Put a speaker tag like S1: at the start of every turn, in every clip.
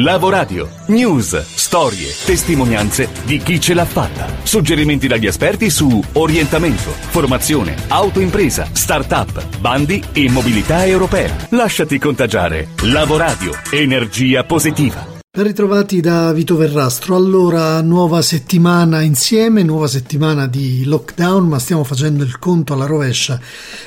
S1: Lavoradio. News, storie, testimonianze di chi ce l'ha fatta. Suggerimenti dagli esperti su orientamento, formazione, autoimpresa, start-up, bandi e mobilità europea. Lasciati contagiare. Lavoradio. Energia positiva.
S2: Ritrovati da Vito Verrastro. Allora, nuova settimana insieme, nuova settimana di lockdown, ma stiamo facendo il conto alla rovescia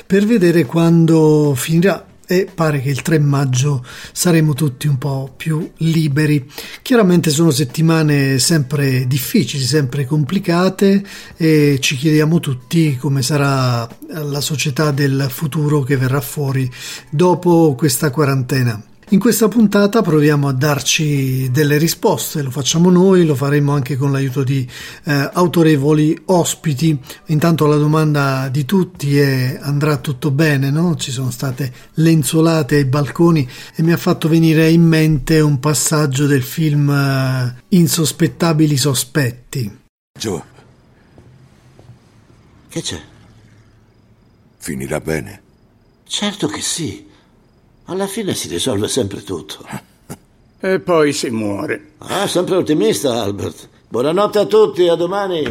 S2: per vedere quando finirà e pare che il 3 maggio saremo tutti un po' più liberi. Chiaramente sono settimane sempre difficili, sempre complicate e ci chiediamo tutti come sarà la società del futuro che verrà fuori dopo questa quarantena. In questa puntata proviamo a darci delle risposte, lo facciamo noi, lo faremo anche con l'aiuto di eh, autorevoli ospiti. Intanto la domanda di tutti è andrà tutto bene, no? Ci sono state lenzuolate ai balconi e mi ha fatto venire in mente un passaggio del film eh, Insospettabili sospetti.
S3: Joe.
S4: Che c'è?
S3: Finirà bene.
S4: Certo che sì. Alla fine si risolve sempre tutto.
S5: E poi si muore.
S4: Ah, sempre ottimista, Albert. Buonanotte a tutti, a domani.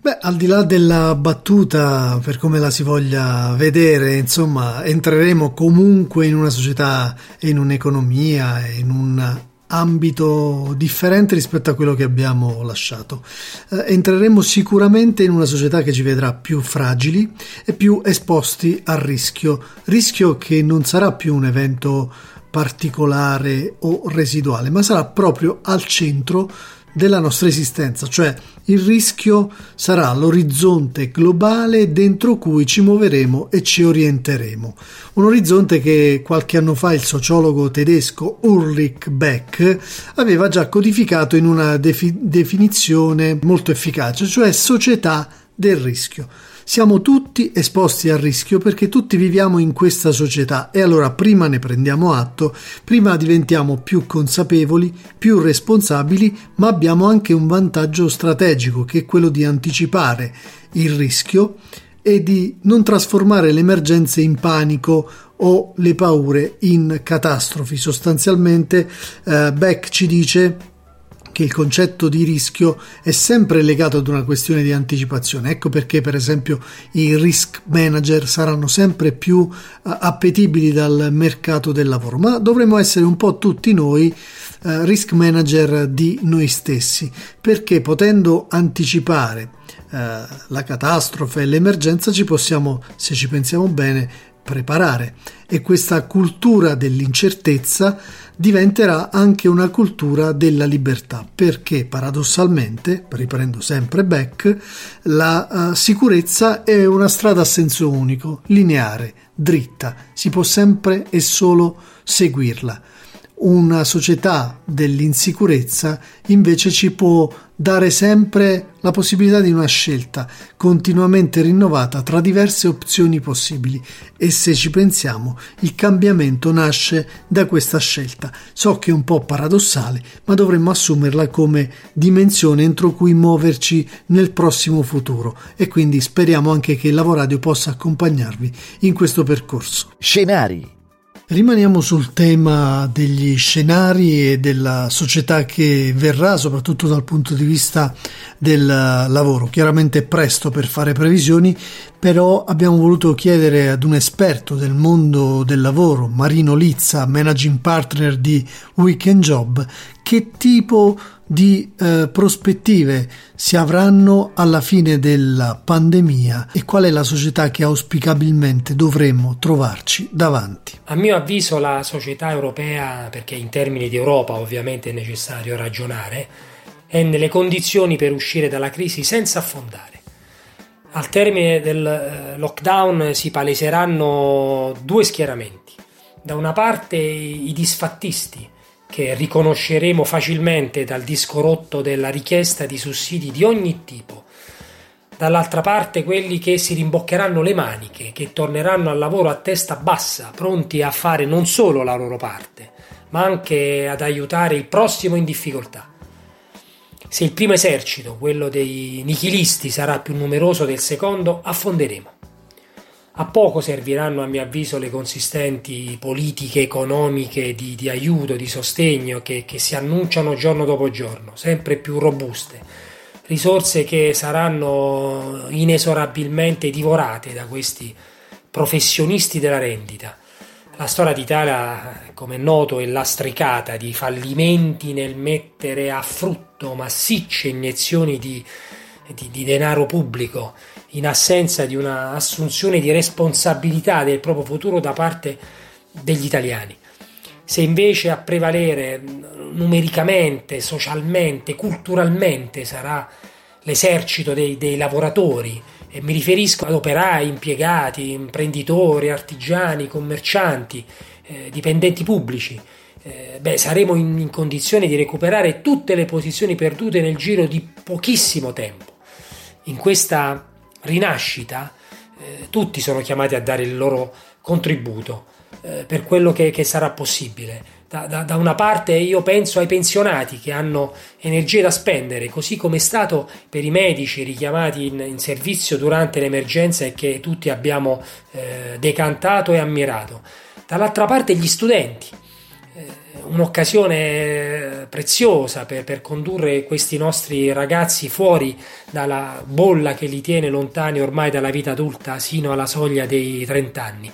S2: Beh, al di là della battuta, per come la si voglia vedere, insomma, entreremo comunque in una società in un'economia in un ambito differente rispetto a quello che abbiamo lasciato. Eh, entreremo sicuramente in una società che ci vedrà più fragili e più esposti al rischio, rischio che non sarà più un evento particolare o residuale, ma sarà proprio al centro della nostra esistenza, cioè il rischio sarà l'orizzonte globale dentro cui ci muoveremo e ci orienteremo. Un orizzonte che qualche anno fa il sociologo tedesco Ulrich Beck aveva già codificato in una defi- definizione molto efficace, cioè società del rischio. Siamo tutti esposti al rischio perché tutti viviamo in questa società e allora prima ne prendiamo atto, prima diventiamo più consapevoli, più responsabili, ma abbiamo anche un vantaggio strategico che è quello di anticipare il rischio e di non trasformare le emergenze in panico o le paure in catastrofi. Sostanzialmente eh, Beck ci dice che il concetto di rischio è sempre legato ad una questione di anticipazione. Ecco perché, per esempio, i risk manager saranno sempre più uh, appetibili dal mercato del lavoro, ma dovremmo essere un po' tutti noi uh, risk manager di noi stessi, perché potendo anticipare uh, la catastrofe l'emergenza ci possiamo, se ci pensiamo bene, preparare. E questa cultura dell'incertezza diventerà anche una cultura della libertà, perché paradossalmente, riprendo sempre Beck, la uh, sicurezza è una strada a senso unico, lineare, dritta, si può sempre e solo seguirla una società dell'insicurezza invece ci può dare sempre la possibilità di una scelta continuamente rinnovata tra diverse opzioni possibili e se ci pensiamo il cambiamento nasce da questa scelta. So che è un po' paradossale, ma dovremmo assumerla come dimensione entro cui muoverci nel prossimo futuro e quindi speriamo anche che il Lavoradio possa accompagnarvi in questo percorso.
S6: Scenari
S2: Rimaniamo sul tema degli scenari e della società che verrà, soprattutto dal punto di vista del lavoro. Chiaramente è presto per fare previsioni, però abbiamo voluto chiedere ad un esperto del mondo del lavoro, Marino Lizza, managing partner di Weekend Job, che tipo di eh, prospettive si avranno alla fine della pandemia e qual è la società che auspicabilmente dovremmo trovarci davanti.
S7: A mio avviso la società europea, perché in termini di Europa ovviamente è necessario ragionare, è nelle condizioni per uscire dalla crisi senza affondare. Al termine del eh, lockdown si paleseranno due schieramenti. Da una parte i disfattisti, che riconosceremo facilmente dal disco rotto della richiesta di sussidi di ogni tipo. Dall'altra parte quelli che si rimboccheranno le maniche, che torneranno al lavoro a testa bassa, pronti a fare non solo la loro parte, ma anche ad aiutare il prossimo in difficoltà. Se il primo esercito, quello dei nichilisti, sarà più numeroso del secondo, affonderemo. A poco serviranno, a mio avviso, le consistenti politiche economiche di, di aiuto, di sostegno che, che si annunciano giorno dopo giorno, sempre più robuste. Risorse che saranno inesorabilmente divorate da questi professionisti della rendita. La storia d'Italia, come è noto, è lastricata di fallimenti nel mettere a frutto massicce iniezioni di, di, di denaro pubblico in assenza di un'assunzione di responsabilità del proprio futuro da parte degli italiani. Se invece a prevalere numericamente, socialmente, culturalmente sarà l'esercito dei, dei lavoratori, e mi riferisco ad operai, impiegati, imprenditori, artigiani, commercianti, eh, dipendenti pubblici, eh, beh, saremo in, in condizione di recuperare tutte le posizioni perdute nel giro di pochissimo tempo. In questa rinascita eh, tutti sono chiamati a dare il loro contributo eh, per quello che, che sarà possibile. Da, da, da, una parte io penso ai pensionati che hanno energie da spendere, così come è stato per i medici richiamati in, in servizio durante l'emergenza e che tutti abbiamo eh, decantato e ammirato. Dall'altra parte gli studenti, eh, un'occasione preziosa per, per, condurre questi nostri ragazzi fuori dalla bolla che li tiene lontani ormai dalla vita adulta sino alla soglia dei 30 anni.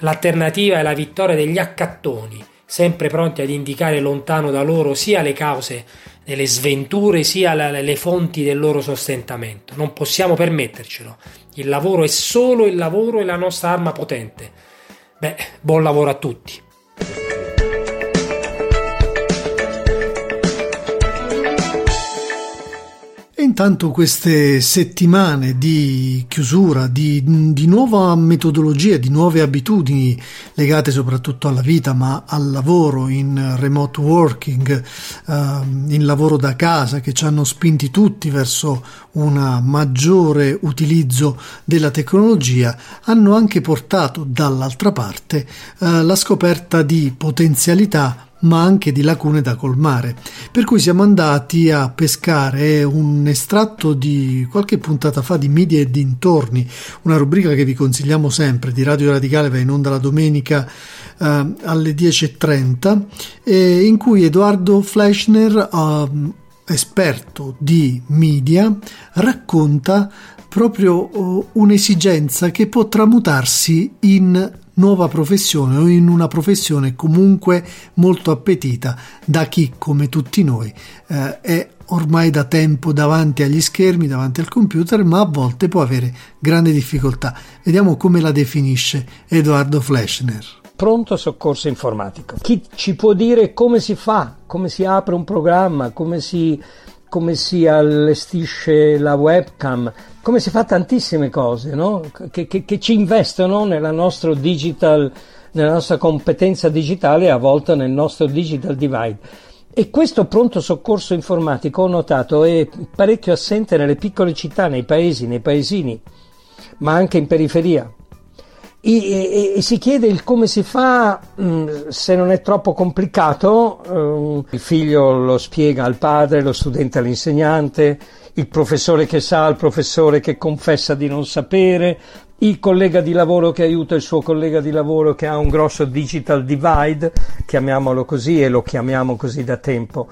S7: L'alternativa è la vittoria degli accattoni, sempre pronti ad indicare lontano da loro sia le cause delle sventure sia le fonti del loro sostentamento. Non possiamo permettercelo. Il lavoro è solo il lavoro e la nostra arma potente. Beh, buon lavoro a tutti.
S2: Intanto queste settimane di chiusura, di, di, nuova metodologia, di nuove abitudini legate soprattutto alla vita, ma al lavoro in remote working, uh, in lavoro da casa, che ci hanno spinti tutti verso un maggiore utilizzo della tecnologia, hanno anche portato dall'altra parte uh, la scoperta di potenzialità ma anche di lacune da colmare. Per cui siamo andati a pescare un estratto di qualche puntata fa di Media e dintorni, una rubrica che vi consigliamo sempre di Radio Radicale, va in onda la domenica eh, alle 10.30, eh, in cui Edoardo Fleischner, eh, esperto di media, racconta proprio uh, un'esigenza che può tramutarsi in nuova professione o in una professione comunque molto appetita da chi, come tutti noi, eh, è ormai da tempo davanti agli schermi, davanti al computer, ma a volte può avere grande difficoltà. Vediamo come la definisce Edoardo Fleschner.
S6: Pronto soccorso informatico. Chi ci può dire come si fa, come si apre un programma, come si come si allestisce la webcam, come si fa tantissime cose no? che, che, che, ci investono nella, digital, nella nostra competenza digitale e a volte nel nostro digital divide. E questo pronto soccorso informatico, ho notato, è parecchio assente nelle piccole città, nei paesi, nei paesini, ma anche in periferia e, e, e, si chiede il come si fa mm, se non è troppo complicato. Um, il figlio lo spiega al padre, lo studente all'insegnante, il professore che sa, il professore che confessa di non sapere, il collega di lavoro che aiuta il suo collega di lavoro che ha un grosso digital divide, chiamiamolo così e lo chiamiamo così da tempo.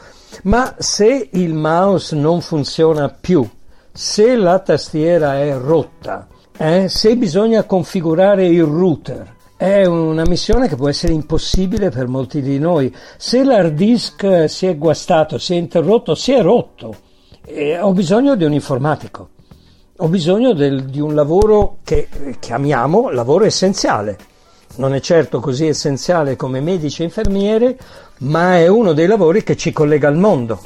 S6: Ma se il mouse non funziona più, se la tastiera è rotta, eh, se bisogna configurare il router. È una missione che può essere impossibile per molti di noi. Se l'hard disk si è guastato, si è interrotto, si è rotto, eh, ho bisogno di un informatico. Ho bisogno del, di un lavoro che chiamiamo lavoro essenziale. Non è certo così essenziale come medici e infermiere, ma è uno dei lavori che ci collega al mondo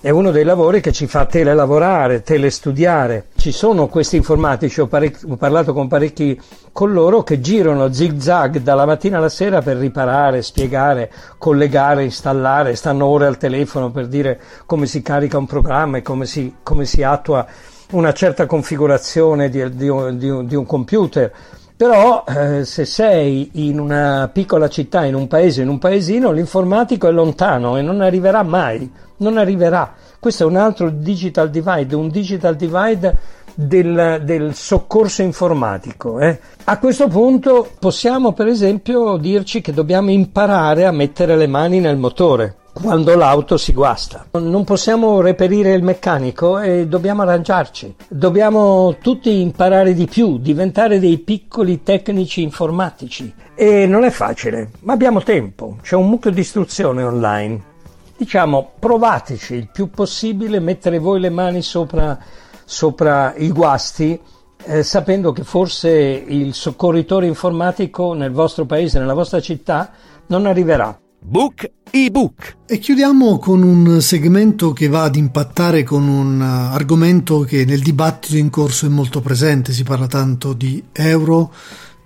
S6: è uno dei lavori che ci fa telelavorare, telestudiare. Ci sono questi informatici, ho, parec- ho parlato con parecchi con loro che girano zig zag dalla mattina alla sera per riparare, spiegare, collegare, installare, stanno ore al telefono per dire come si carica un programma e come si, come si attua una certa configurazione di, di, di, di un computer. Però eh, se sei in una piccola città, in un paese, in un paesino, l'informatico è lontano e non arriverà mai non arriverà. Questo è un altro digital divide, un digital divide del, del soccorso informatico. Eh? A questo punto possiamo per esempio dirci che dobbiamo imparare a mettere le mani nel motore quando l'auto si guasta. Non possiamo reperire il meccanico e dobbiamo arrangiarci. Dobbiamo tutti imparare di più, diventare dei piccoli tecnici informatici. E non è facile, ma abbiamo tempo. C'è un mucchio di istruzione online. Diciamo, provateci il più possibile, mettere voi le mani sopra, sopra i guasti eh, sapendo che forse il soccorritore informatico nel vostro paese, nella vostra città, non arriverà.
S1: Book ebook.
S2: E chiudiamo con un segmento che va ad impattare con un uh, argomento che nel dibattito in corso è molto presente. Si parla tanto di euro,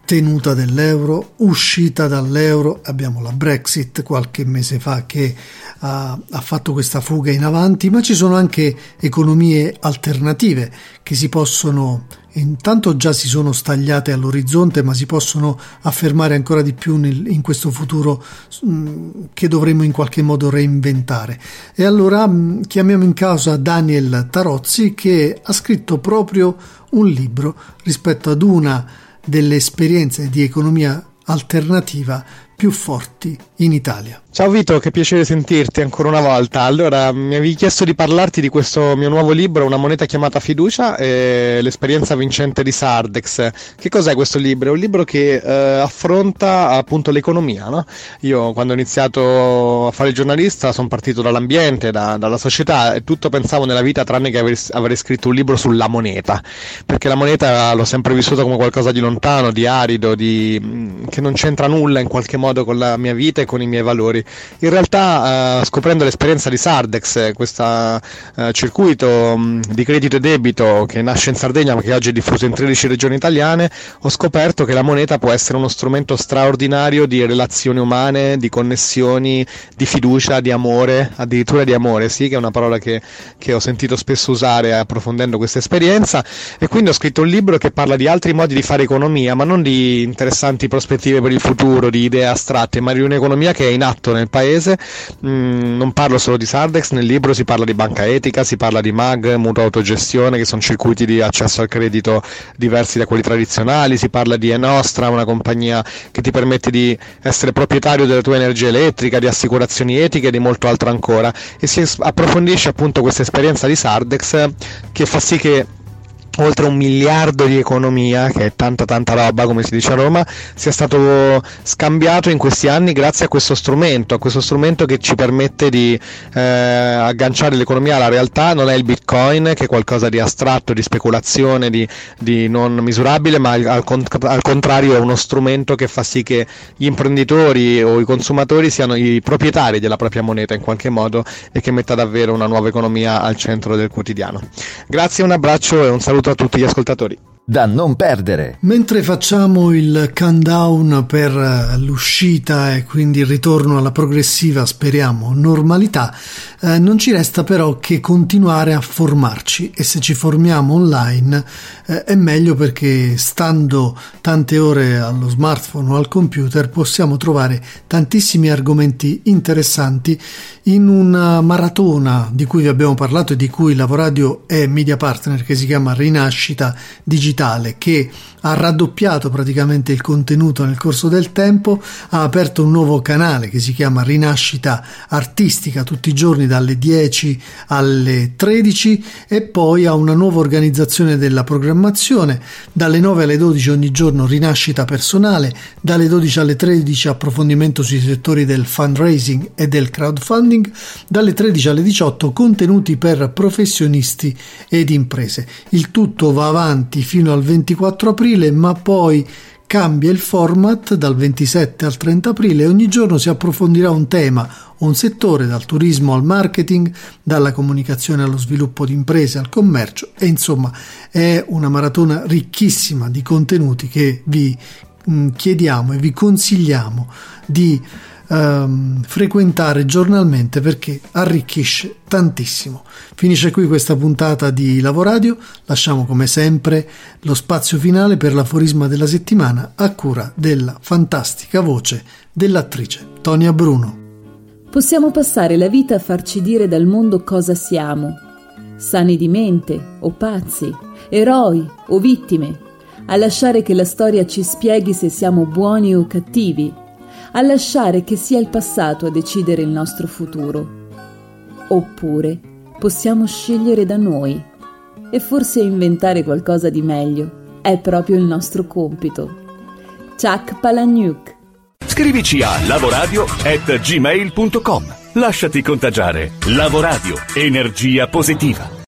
S2: tenuta dell'euro, uscita dall'euro. Abbiamo la Brexit qualche mese fa che ha, ha, fatto questa fuga in avanti, ma ci sono anche economie alternative che si possono intanto già si sono stagliate all'orizzonte, ma si possono affermare ancora di più nel, in questo futuro mm, che dovremo in qualche modo reinventare. E allora mm, chiamiamo in causa Daniel Tarozzi che ha scritto proprio un libro rispetto ad una delle esperienze di economia alternativa più forti in Italia.
S8: Ciao Vito, che piacere sentirti ancora una volta. Allora, mi avevi chiesto di parlarti di questo mio nuovo libro, Una moneta chiamata fiducia e l'esperienza vincente di Sardex. Che cos'è questo libro? È un libro che eh, affronta appunto l'economia. No? Io quando ho iniziato a fare giornalista sono partito dall'ambiente, da, dalla società e tutto pensavo nella vita tranne che avrei, avrei scritto un libro sulla moneta, perché la moneta l'ho sempre vissuta come qualcosa di lontano, di arido, di, che non c'entra nulla in qualche modo con la mia vita e con i miei valori. In realtà, eh, scoprendo l'esperienza di Sardex, questo eh, circuito mh, di credito e debito che nasce in Sardegna ma che oggi è diffuso in 13 regioni italiane, ho scoperto che la moneta può essere uno strumento straordinario di relazioni umane, di connessioni, di fiducia, di amore, addirittura di amore, sì, che è una parola che, che ho sentito spesso usare approfondendo questa esperienza. E quindi ho scritto un libro che parla di altri modi di fare economia, ma non di interessanti prospettive per il futuro, di idee astratte, ma di un'economia che è in atto nel paese. Mm, non parlo solo di Sardex, nel libro si parla di banca etica, si parla di MAG, mutua autogestione, che sono circuiti di accesso al credito diversi da quelli tradizionali, si parla di Enostra, una compagnia che ti permette di essere proprietario della tua energia elettrica, di assicurazioni etiche e di molto altro ancora. E si approfondisce appunto questa esperienza di Sardex che fa sì che oltre un miliardo di economia, che è tanta tanta roba come si dice a Roma, sia stato scambiato in questi anni grazie a questo strumento, a questo strumento che ci permette di eh, agganciare l'economia alla realtà, non è il bitcoin che è qualcosa di astratto, di speculazione, di, di non misurabile, ma al, al, contrario è uno strumento che fa sì che gli imprenditori o i consumatori siano i proprietari della propria moneta in qualche modo e che metta davvero una nuova economia al centro del quotidiano. Grazie, un abbraccio e un saluto a tutti gli ascoltatori
S1: da non perdere.
S2: Mentre facciamo il countdown per eh, l'uscita e quindi il ritorno alla progressiva, speriamo, normalità, eh, non ci resta però che continuare a formarci e se ci formiamo online eh, è meglio perché stando tante ore allo smartphone o al computer possiamo trovare tantissimi argomenti interessanti in una maratona di cui vi abbiamo parlato e di cui Lavoradio è media partner che si chiama Rinascita Digitale digitale che ha raddoppiato praticamente il contenuto nel corso del tempo, ha aperto un nuovo canale che si chiama Rinascita Artistica tutti i giorni dalle 10 alle 13 e poi ha una nuova organizzazione della programmazione, dalle 9 alle 12 ogni giorno Rinascita Personale, dalle 12 alle 13 approfondimento sui settori del fundraising e del crowdfunding, dalle 13 alle 18 contenuti per professionisti ed imprese. Il tutto va avanti fino al 24 aprile ma poi cambia il format dal 27 al 30 aprile. Ogni giorno si approfondirà un tema o un settore, dal turismo al marketing, dalla comunicazione allo sviluppo di imprese al commercio. E insomma è una maratona ricchissima di contenuti che vi mm, chiediamo e vi consigliamo di ehm, frequentare giornalmente perché arricchisce tantissimo. Finisce qui questa puntata di Lavoradio, lasciamo come sempre lo spazio finale per l'aforisma della settimana a cura della fantastica voce dell'attrice Tonia Bruno.
S9: Possiamo passare la vita a farci dire dal mondo cosa siamo, sani di mente o pazzi, eroi o vittime, a lasciare che la storia ci spieghi se siamo buoni o cattivi, a lasciare che sia il passato a decidere il nostro futuro. Oppure possiamo scegliere da noi e forse inventare qualcosa di meglio. È proprio il nostro compito. Chuck Palahniuk
S1: Scrivici a lavoradio@gmail.com. Lasciati contagiare. Lavoradio, energia positiva.